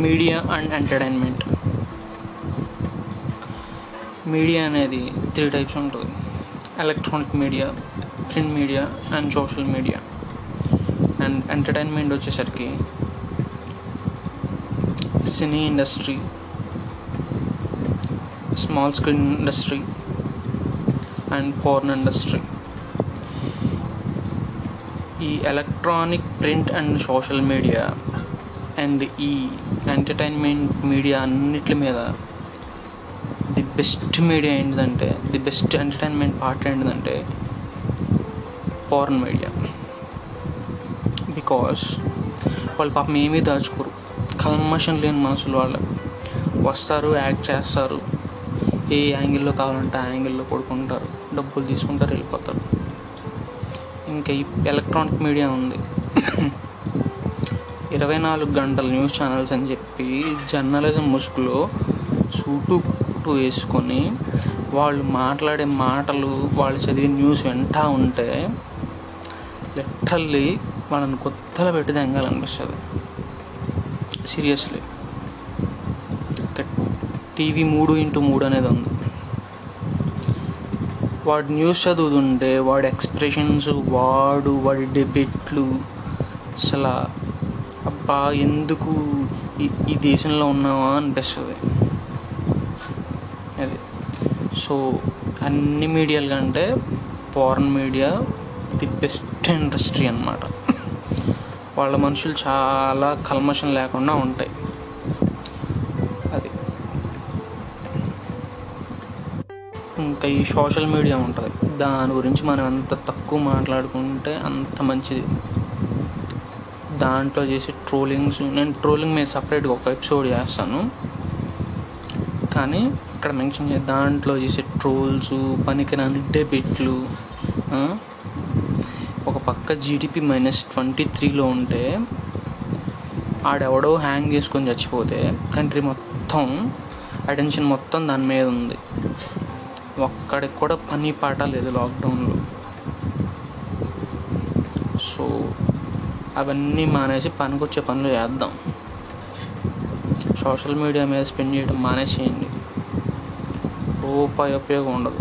Media and entertainment. Media అనేది three types ఉంటుంది. Electronic media print media and social media and entertainment వచ్చేసరికి cine industry small screen industry and foreign industry ఈ electronic print and social media and ఈ entertainment media అన్నిటి మీద the best media ఏంటిదంటే the best entertainment part ఏంటిదంటే foreign media because వాళ్ళు పాపం ఏమీ దాచుకోరు. కల్మషన్ లేని మనుషులు వాళ్ళు. వస్తారు యాక్ట్ చేస్తారు. ఏ యాంగిల్లో కావాలంటే ఆ యాంగిల్లో పడుకుంటారు. డబ్బులు తీసుకుంటారు వెళ్ళిపోతారు. ఇంకా ఈ ఎలక్ట్రానిక్ మీడియా ఉంది. ఇరవై నాలుగు గంటల న్యూస్ ఛానల్స్ అని చెప్పి జర్నలిజం ముసుగులో సూటు కుట్టు వేసుకొని వాళ్ళు మాట్లాడే మాటలు వాళ్ళు చదివే న్యూస్ వింటా ఉంటే లిటరల్లీ వాళ్ళని కొత్తలో పెట్టి తెంగాలనిపిస్తుంది. సీరియస్లీ. టీవీ మూడు ఇంటూ మూడు అనేది ఉంది. వాడు న్యూస్ చదువుతుంటే వాడి ఎక్స్ప్రెషన్స్ వాడు వాడి డెబిట్లు అసలు అబ్బా ఎందుకు ఈ దేశంలో ఉన్నావా అనిపిస్తుంది. అది. సో అన్ని మీడియాల కంటే foreign media the best industry అన్నమాట. వాళ్ళ మనుషులు చాలా కల్మషం లేకుండా ఉంటాయి. అది. ఇంకా ఈ సోషల్ మీడియా ఉంటుంది. దాని గురించి మనం ఎంత తక్కువ మాట్లాడుకుంటే అంత మంచిది. దాంట్లో చేసే ట్రోలింగ్స్ నేను ట్రోలింగ్ మీద సపరేట్గా ఒక ఎపిసోడ్ చేస్తాను. కానీ ఇక్కడ మెన్షన్ చే దాంట్లో చేసే ట్రోల్స్ పనికిరాని డెబిట్లు ఒక పక్క జీడిపి మైనస్ ట్వంటీ త్రీలో ఉంటే ఆడెవడో హ్యాంగ్ చేసుకొని చచ్చిపోతే కంట్రీ మొత్తం అటెన్షన్ మొత్తం దాని మీద ఉంది. ఒక్కడికి కూడా పని పాట లేదు లాక్డౌన్లో సో అవన్నీ మానేసి పనికొచ్చే పనులు చేద్దాం. సోషల్ మీడియా మీద స్పెండ్ చేయడం మానేసేయండి. రూపాయి ఉపయోగం ఉండదు.